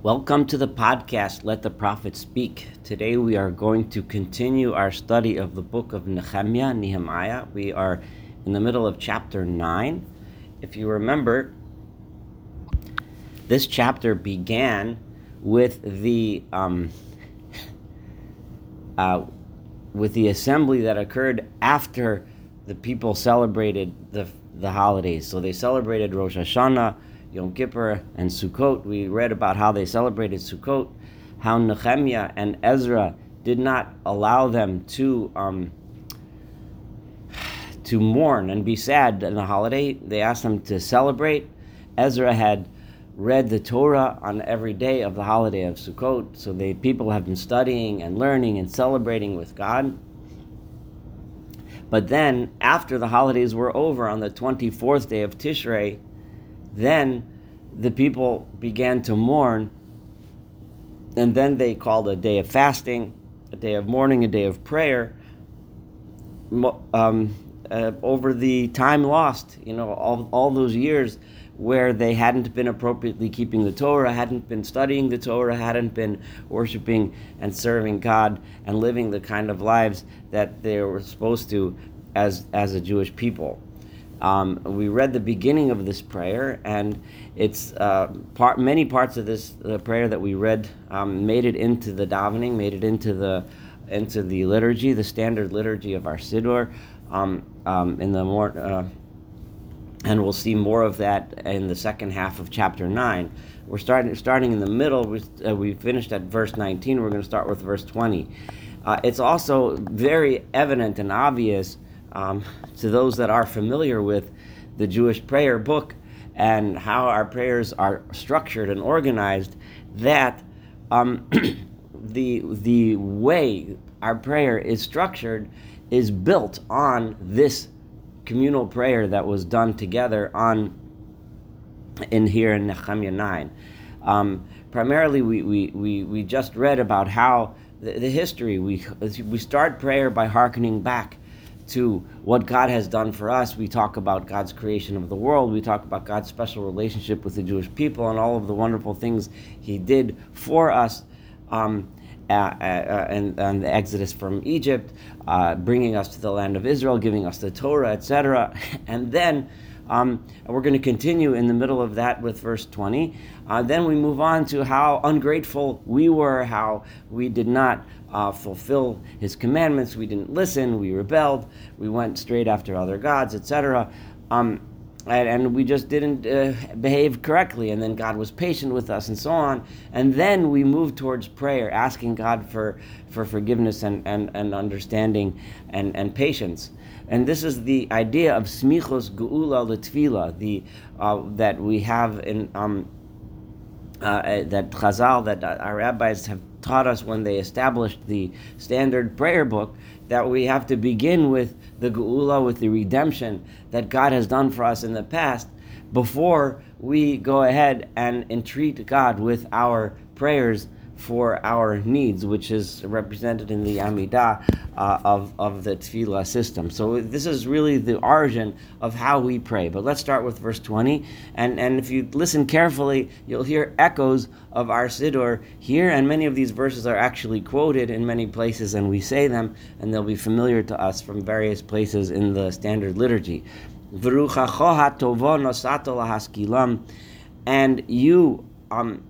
Welcome to the podcast, Let the Prophet Speak. Today we are going to continue our study of the book of Nehemiah, Nehemiah. We are in the middle of chapter 9. If you remember, this chapter began with the um, uh, with the assembly that occurred after the people celebrated the, the holidays. So they celebrated Rosh Hashanah, Yom Kippur, and Sukkot. We read about how they celebrated Sukkot, how Nehemiah and Ezra did not allow them to um, to mourn and be sad in the holiday. They asked them to celebrate. Ezra had read the Torah on every day of the holiday of Sukkot, so the people have been studying and learning and celebrating with God. But then, after the holidays were over on the 24th day of Tishrei, then the people began to mourn, and then they called a day of fasting, a day of mourning, a day of prayer, um, uh, over the time lost, you know, all, all those years where they hadn't been appropriately keeping the Torah, hadn't been studying the Torah, hadn't been worshiping and serving God and living the kind of lives that they were supposed to as, as a Jewish people. Um, we read the beginning of this prayer, and it's uh, part, many parts of this the prayer that we read um, made it into the davening, made it into the into the liturgy, the standard liturgy of our siddur. Um, um in the more, uh, and we'll see more of that in the second half of chapter nine. We're starting starting in the middle. We, uh, we finished at verse 19. We're going to start with verse 20. Uh, it's also very evident and obvious um, to those that are familiar with the Jewish prayer book and how our prayers are structured and organized, that um, the the way our prayer is structured is built on this communal prayer that was done together on in here in Nehemiah 9. Um, primarily, we, we, we, we just read about how the, the history, we, we start prayer by hearkening back to what God has done for us. We talk about God's creation of the world. We talk about God's special relationship with the Jewish people and all of the wonderful things He did for us. Um, uh, uh, and, and, the exodus from Egypt, uh, bringing us to the land of Israel, giving us the Torah, etc. And then um, we're going to continue in the middle of that with verse 20. Uh, then we move on to how ungrateful we were, how we did not uh, fulfill his commandments, we didn't listen, we rebelled, we went straight after other gods, etc. Um, and, and, we just didn't uh, behave correctly, and then God was patient with us, and so on. And then we moved towards prayer, asking God for, for forgiveness and, and, and understanding and, and patience. And this is the idea of smichos geula letvila, the uh, that we have in um, uh, uh that Chazal, that our rabbis have taught us when they established the standard prayer book, that we have to begin with the geula, with the redemption that God has done for us in the past, before we go ahead and entreat God with our prayers for our needs, which is represented in the Amidah uh, of, of the Tefillah system. So this is really the origin of how we pray. But let's start with verse 20. And, and if you listen carefully, you'll hear echoes of our Siddur here, and many of these verses are actually quoted in many places, and we say them, and they'll be familiar to us from various places in the standard liturgy. And you um,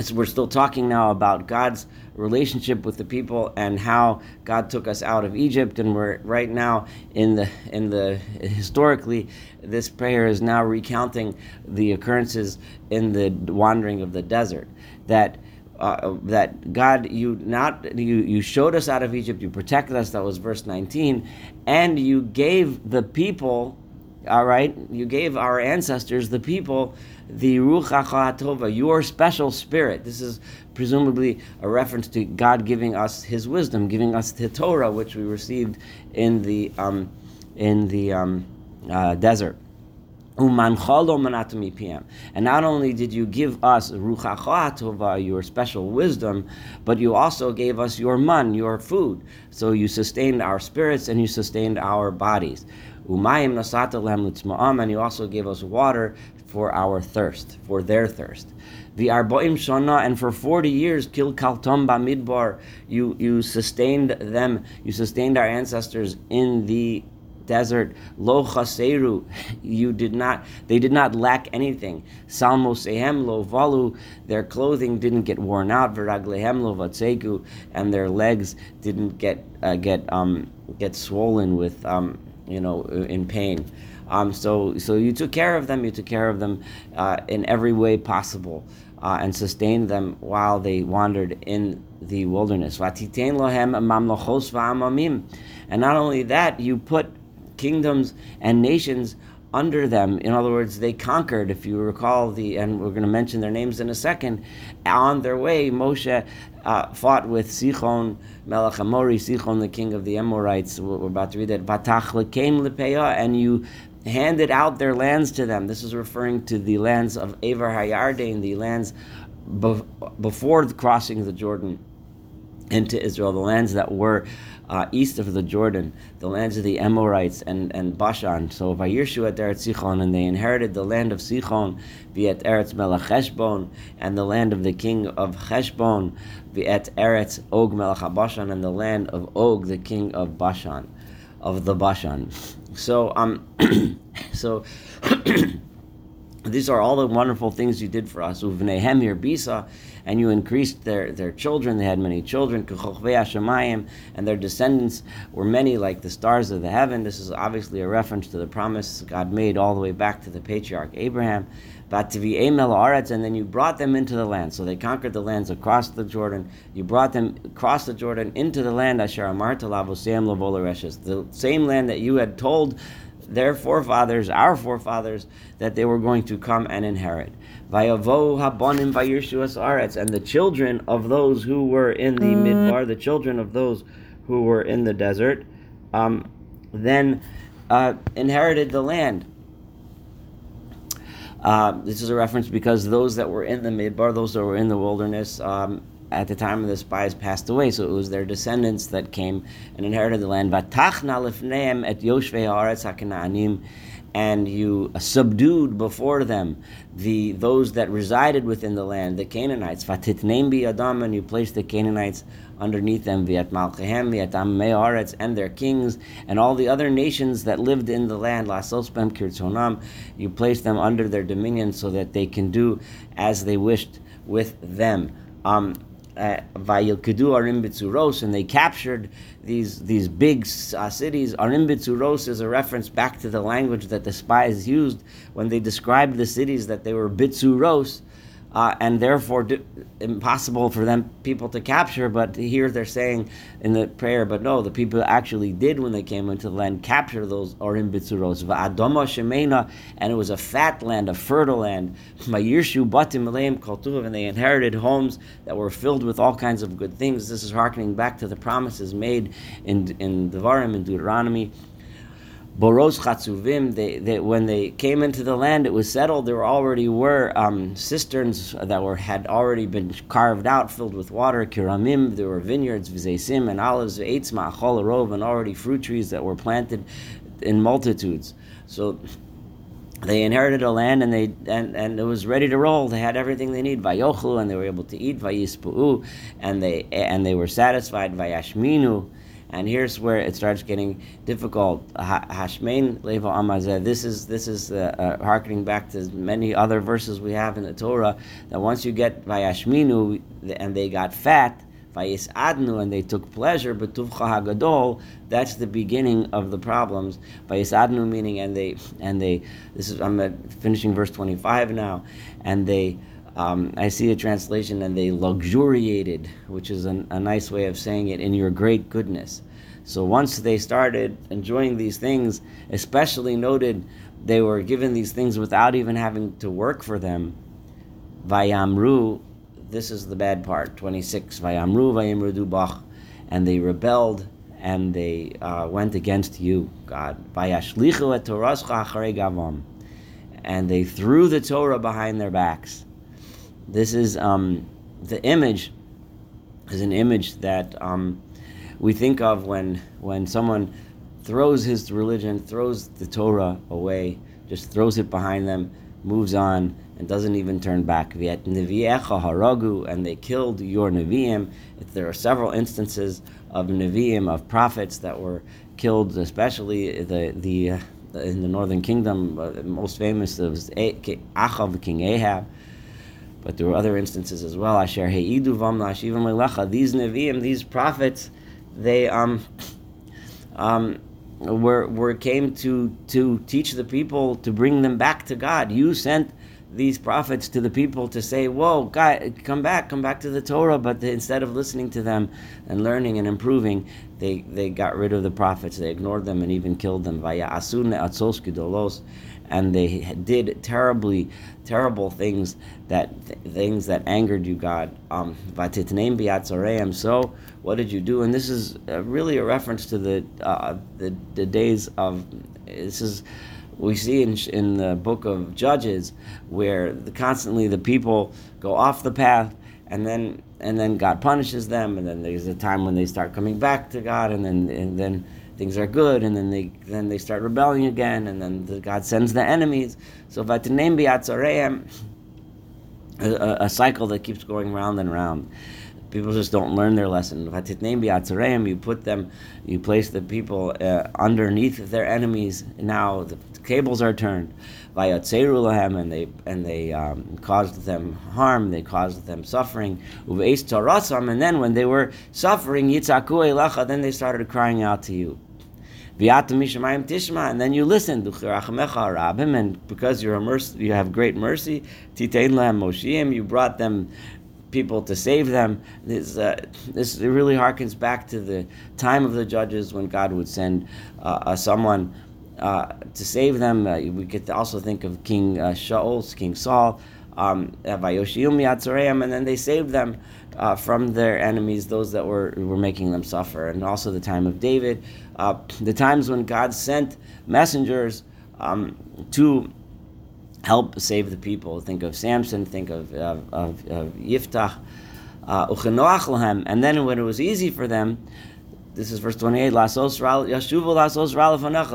so we're still talking now about God's relationship with the people and how God took us out of Egypt, and we're right now in the in the historically this prayer is now recounting the occurrences in the wandering of the desert that. Uh, that God, you not you you showed us out of Egypt, you protected us. That was verse nineteen, and you gave the people, all right, you gave our ancestors, the people, the Ruach HaTova, your special spirit. This is presumably a reference to God giving us His wisdom, giving us the Torah, which we received in the um, in the um, uh, desert. And not only did you give us Ruach your special wisdom, but you also gave us your man, your food. So you sustained our spirits and you sustained our bodies. And you also gave us water for our thirst, for their thirst. The Arbaim Shana, and for 40 years, Kil Kaltom Bamidbar, you, you sustained them, you sustained our ancestors in the desert. Lo chaseru, you did not, they did not lack anything. Salmosehem lo valu, their clothing didn't get worn out. Viraglehem lo vatsegu, and their legs didn't get uh, get um, get swollen with um, you know in pain. Um, so, so you took care of them. You took care of them uh, in every way possible, uh, and sustained them while they wandered in the wilderness. And not only that, you put kingdoms and nations under them. In other words, they conquered, if you recall the, and we're going to mention their names in a second. On their way, Moshe uh, fought with Sichon, Melech Amori, Sichon, the king of the Amorites. We're about to read that. Batach came lepeah, and you handed out their lands to them. This is referring to the lands of Avar Hayarden, the lands be- before crossing the Jordan into Israel, the lands that were uh, east of the Jordan, the lands of the Amorites and, and Bashan. So Vayirshu at Eretz Sichon, and they inherited the land of Sichon, viet Eretz Melech Heshbon, and the land of the king of Heshbon, viet Eretz Og Melech Bashan, and the land of Og, the king of Bashan, of the Bashan. So um, so. these are all the wonderful things you did for us. Uvnehem Bisa, and you increased their, their children. They had many children, and their descendants were many like the stars of the heaven. This is obviously a reference to the promise God made all the way back to the patriarch Abraham. And then you brought them into the land. So they conquered the lands across the Jordan. You brought them across the Jordan into the land, the same land that you had told their forefathers, our forefathers, that they were going to come and inherit. Vayavo habonim vayirshus aretz, and the children of those who were in the mm. midbar, the children of those who were in the desert, um, then uh, inherited the land. Uh, this is a reference because those that were in the midbar, those that were in the wilderness, um, at the time of the spies passed away, so it was their descendants that came and inherited the land. Et and you subdued before them the those that resided within the land, the Canaanites. And you placed the Canaanites underneath them, viat malchehem, viat and their kings, and all the other nations that lived in the land. Lasospem you placed them under their dominion so that they can do as they wished with them. Um, Vayilkedu Arim Bitzuros, and they captured these these big uh, cities. Arim Bitzuros is a reference back to the language that the spies used when they described the cities that they were Bitzuros, uh, and therefore impossible for them people to capture. But here they're saying in the prayer, but no, the people actually did when they came into the land capture those Orim Bitzuros. Va'adoma Shemena, and it was a fat land, a fertile land. Mayirshu Batim Aleim Koltuv, and they inherited homes that were filled with all kinds of good things. This is harkening back to the promises made in in Devarim and Deuteronomy. Boros Chatzuvim, they, they, when they came into the land, it was settled. There already were um, cisterns that were had already been carved out, filled with water. Kiramim, there were vineyards, vizesim, and olives, eitzma, cholarov, and already fruit trees that were planted in multitudes. So they inherited a land and they and, and it was ready to roll. They had everything they need. Vayochlu, and they were able to eat. Vayispu'u, and they and they were satisfied. Vayashminu and here's where it starts getting difficult. Hashmein leva amazeh. This is this is uh, uh, harkening back to many other verses we have in the Torah that once you get vayashminu and they got fat, vayis'adnu and they took pleasure, but tuvcha hagadol. That's the beginning of the problems. Vayis'adnu meaning and they and they. This is I'm finishing verse 25 now, and they. Um, I see a translation, and they luxuriated, which is an, a nice way of saying it, in your great goodness. So once they started enjoying these things, especially noted they were given these things without even having to work for them. Vayamru, this is the bad part, 26. Vayamru, vayamru dubach, and they rebelled and they uh, went against you, God. Vayashlichu et gavam, and they threw the Torah behind their backs. This is um, the image is an image that um, we think of when when someone throws his religion, throws the Torah away, just throws it behind them. moves on and doesn't even turn back. Haragu, and they killed your Nevi'im. There are several instances of Nevi'im, of prophets that were killed, especially the, the, uh, in the northern kingdom. Uh, most famous was Achav, King Ahab. But there were other instances as well. Asher Heidu Vam Lecha. These Nevi'im, these prophets, they um, um, were, were came to to teach the people to bring them back to God. You sent these prophets to the people to say, "Whoa, God, come back, come back to the Torah." But instead of listening to them and learning and improving, they, they got rid of the prophets. They ignored them and even killed them. Vaya asun and they did terribly, terrible things that th- things that angered you, God. Um, so what did you do? And this is uh, really a reference to the, uh, the the days of this is we see in, in the book of Judges where the, constantly the people go off the path and then and then God punishes them and then there's a time when they start coming back to God and then and then things are good and then they then they start rebelling again and then the, God sends the enemies. So vatanem biatzareim a, a cycle that keeps going round and round people just don't learn their lesson. You put them, you place the people uh, underneath their enemies. Now the cables are turned. And they and they um, caused them harm. They caused them suffering. And then when they were suffering, then they started crying out to you. And then you listen, and because you're mercy, you have great mercy. You brought them people to save them. This, uh, this really harkens back to the time of the judges when God would send uh, uh someone uh, to save them. Uh, we could also think of King Shaul, King Saul, um, and then they saved them from their enemies, those that were, were making them suffer. And also the time of David, the times when God sent messengers um, to help save the people. Think of Samson, think of, of, of, of Yiftach, uh, and then when it was easy for them, this is verse 28,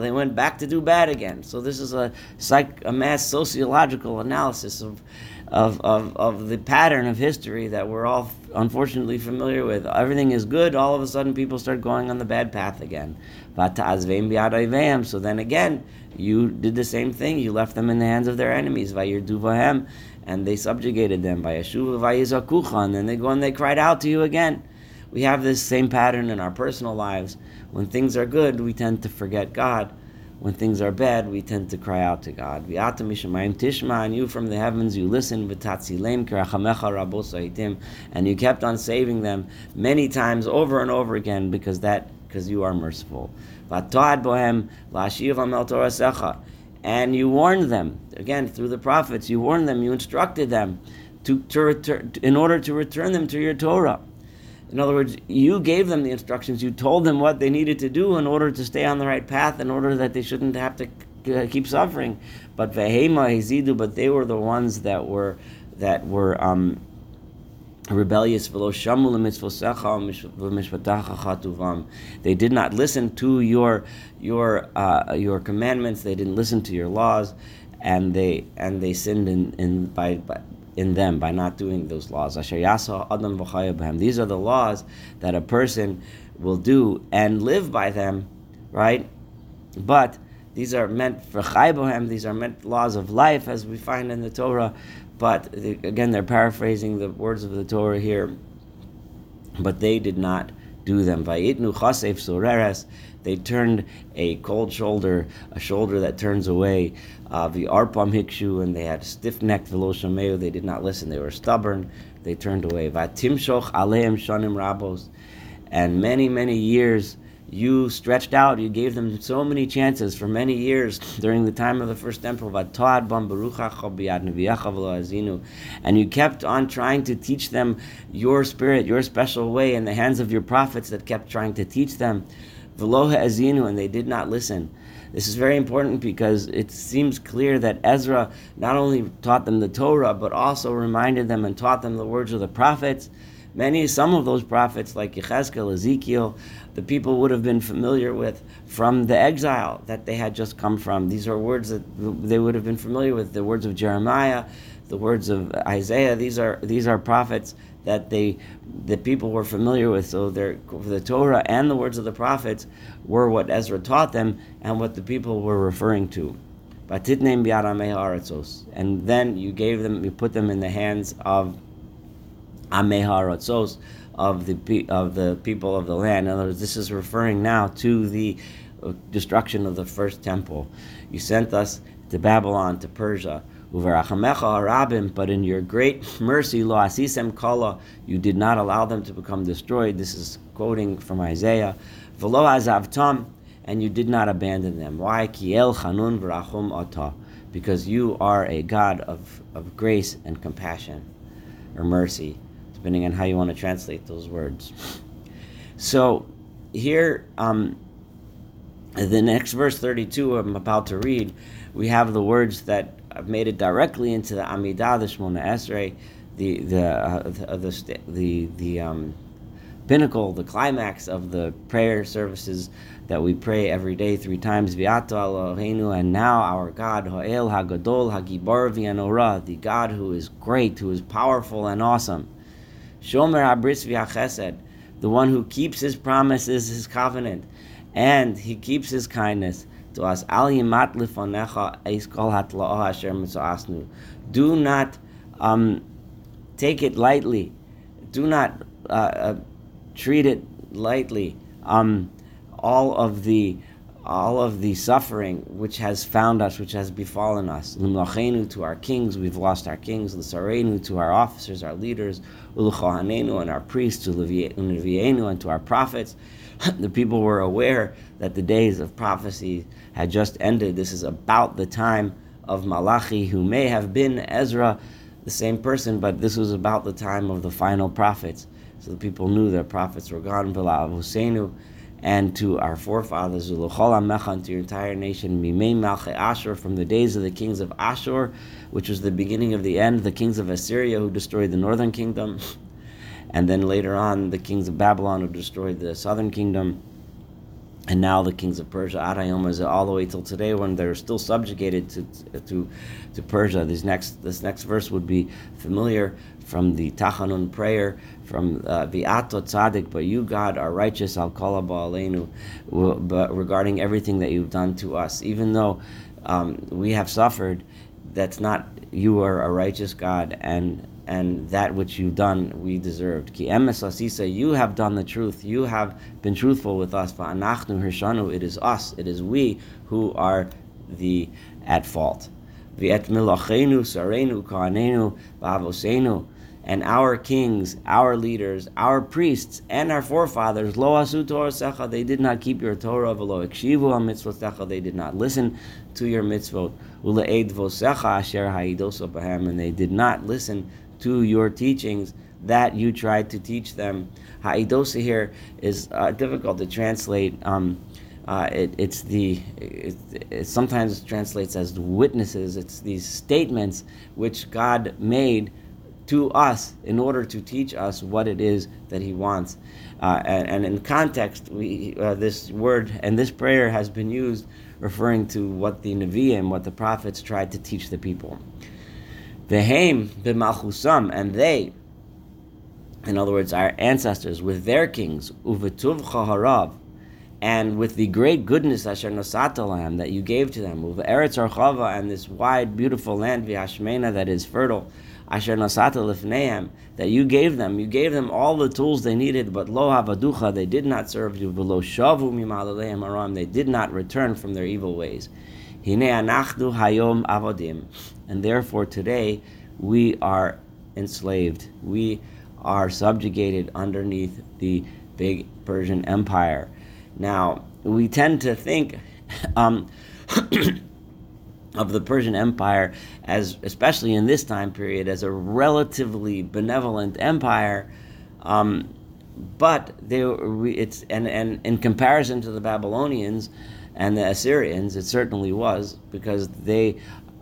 they went back to do bad again. So this is a, psych, a mass sociological analysis of, of, of, of the pattern of history that we're all unfortunately familiar with. Everything is good, all of a sudden people start going on the bad path again. So then again, you did the same thing. You left them in the hands of their enemies, and they subjugated them. And then they go and they cried out to you again. We have this same pattern in our personal lives. When things are good, we tend to forget God. When things are bad, we tend to cry out to God. Tishma, and you from the heavens, you listen, and you kept on saving them many times over and over again because that because you are merciful. And you warned them, again, through the prophets, you warned them, you instructed them to, to return, in order to return them to your Torah. In other words, you gave them the instructions, you told them what they needed to do in order to stay on the right path, in order that they shouldn't have to keep suffering. But vehema hizidu, but they were the ones that were that were um, rebellious. They did not listen to your your uh, your commandments. They didn't listen to your laws. And they and they sinned in, in by, by in them by not doing those laws these are the laws that a person will do and live by them right but these are meant for chaybohem. These are meant laws of life, as we find in the Torah. But again, they're paraphrasing the words of the Torah here. But they did not do them. Vayitnu chasef soreres. They turned a cold shoulder, a shoulder that turns away. Uh, the arpam hikshu, and they had stiff necked veloshameu. They did not listen. They were stubborn. They turned away. Vatimshoch aleim shanim rabos. And many, many years you stretched out, you gave them so many chances for many years during the time of the first temple, and you kept on trying to teach them your spirit, your special way in the hands of your prophets that kept trying to teach them. And they did not listen. This is very important because it seems clear that Ezra not only taught them the Torah, but also reminded them and taught them the words of the prophets Many, some of those prophets, like Yechezkel, Ezekiel, the people would have been familiar with from the exile that they had just come from. These are words that they would have been familiar with. The words of Jeremiah, the words of Isaiah. These are these are prophets that they the people were familiar with. So the Torah and the words of the prophets were what Ezra taught them and what the people were referring to. And then you gave them, you put them in the hands of Ameharatzos, of the of the people of the land. In other words, this is referring now to the uh, destruction of the first temple. You sent us to Babylon, to Persia. But in your great mercy, lo asisem kala, you did not allow them to become destroyed. This is quoting from Isaiah. V'lo azavtam, and you did not abandon them. Why? Kiel chanun because you are a God of, of grace and compassion, or mercy, depending on how you want to translate those words. So here, um, the next verse 32 I'm about to read, we have the words that I've made it directly into the Amidah, the Shemona Esrei, the the uh, the the, the, the um, pinnacle, the climax of the prayer services that we pray every day three times. Viato Eloheinu, and now our God, Ho'el Hagadol Hagibor V'Yanora, the God who is great, who is powerful and awesome. Shomer Abris V'Achesed, the one who keeps his promises, his covenant, and he keeps his kindness to us. Al Yimat Lifonecha Eiskol Hatla'ah Asher Mitzvasnu. Do not um, take it lightly. Do not uh, uh, treat it lightly. Um, all of the all of the suffering which has found us, which has befallen us. Limlachenu to our kings, we've lost our kings. L'sarenu to our officers, our leaders. Uluchohanenu and our priests. Ulevienu and to our prophets. the people were aware that the days of prophecy had just ended. This is about the time of Malachi, who may have been Ezra, the same person, but this was about the time of the final prophets. So the people knew their prophets were gone. Bilal and to our forefathers, to your entire nation, from the days of the kings of Ashur, which was the beginning of the end, the kings of Assyria who destroyed the northern kingdom, and then later on the kings of Babylon who destroyed the southern kingdom and now the kings of Persia, Adayom, all the way till today when they're still subjugated to, to, to Persia. This next, this next verse would be familiar from the Tachanun prayer, from uh, the Ato Tzadik, but you, God, are righteous, Al Kalaba Aleinu, regarding everything that you've done to us. Even though um, we have suffered, that's not, you are a righteous God, and and that which you've done we deserved. Ki emes you have done the truth. You have been truthful with us. Va'anachnu hirshanu, it is us, it is we who are the at fault. V'et milachenu, sarenu, kahanenu, v'avosenu, and our kings, our leaders, our priests, and our forefathers, lo asu Torah they did not keep your Torah, v'lo ikshivu mitzvotecha, they did not listen to your mitzvot, ule'ed vosecha asher ha'idoso and they did not listen to your teachings that you tried to teach them. Ha'idosa here is uh, difficult to translate. Um, uh, it, it's the it, it sometimes translates as witnesses. It's these statements which God made to us in order to teach us what it is that He wants. Uh, and, and, in context, we uh, this word and this prayer has been used referring to what the Nevi'im, what the prophets tried to teach the people. Vehem b'malchusam, and they, in other words, our ancestors, with their kings, uvetuv chaharav, and with the great goodness asher nosatalam that you gave to them, uv eretz archava, and this wide, beautiful land v'hashmena that is fertile, asher lifneim, that you gave them, you gave them all the tools they needed, but lo havaducha, they did not serve you, below shavu mimalaleim aram, they did not return from their evil ways. Hayom. And therefore today we are enslaved. We are subjugated underneath the big Persian Empire. Now, we tend to think um, of the Persian Empire as, especially in this time period, as a relatively benevolent empire. Um, but they, it's and, and in comparison to the Babylonians, and the Assyrians, it certainly was, because they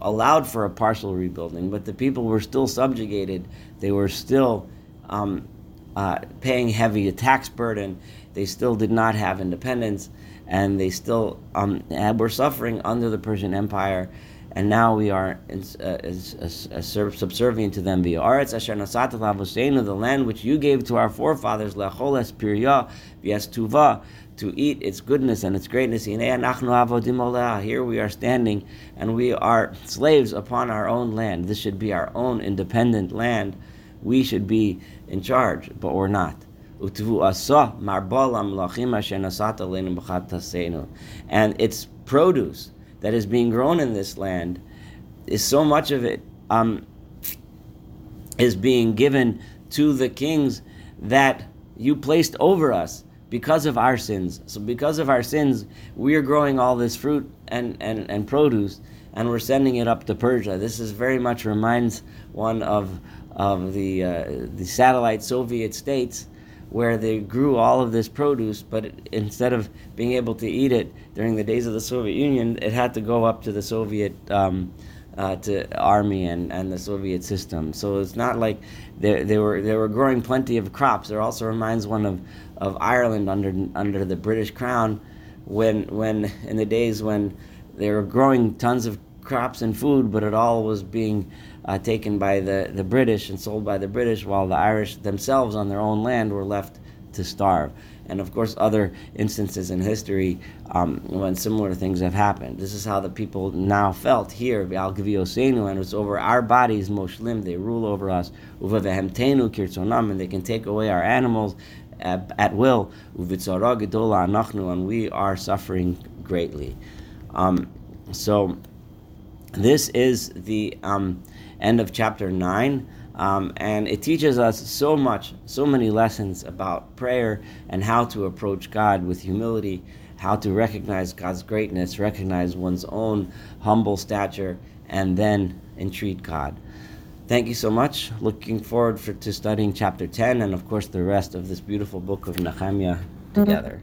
allowed for a partial rebuilding, but the people were still subjugated. They were still um, uh, paying heavy a tax burden. They still did not have independence, and they still um, were suffering under the Persian Empire. And now we are in, uh, is, is, is subservient to them. The land which you gave to our forefathers, lecholes pirya tuva, to eat its goodness and its greatness. Here we are standing, and we are slaves upon our own land. This should be our own independent land. We should be in charge, but we're not. And its produce that is being grown in this land is so much of it um, is being given to the kings that you placed over us because of our sins. So because of our sins, we are growing all this fruit and, and, and produce and we're sending it up to Persia. This is very much reminds one of of the uh, the satellite Soviet states where they grew all of this produce, but it, instead of being able to eat it during the days of the Soviet Union, it had to go up to the Soviet um, uh, to army and, and the Soviet system. So it's not like they, they were they were growing plenty of crops. It also reminds one of, of Ireland under under the British Crown, when when in the days when they were growing tons of crops and food, but it all was being uh, taken by the, the British and sold by the British, while the Irish themselves on their own land were left to starve. And of course, other instances in history um, when similar things have happened. This is how the people now felt here, Al Gviosenu, and it's over our bodies, Moshlim, they rule over us, and they can take away our animals at, will, and we are suffering greatly. Um, so, this is the. Um, end of chapter 9. Um, and it teaches us so much, so many lessons about prayer and how to approach God with humility, how to recognize God's greatness, recognize one's own humble stature, and then entreat God. Thank you so much. Looking forward for, to studying chapter 10 and, of course, the rest of this beautiful book of Nehemiah together.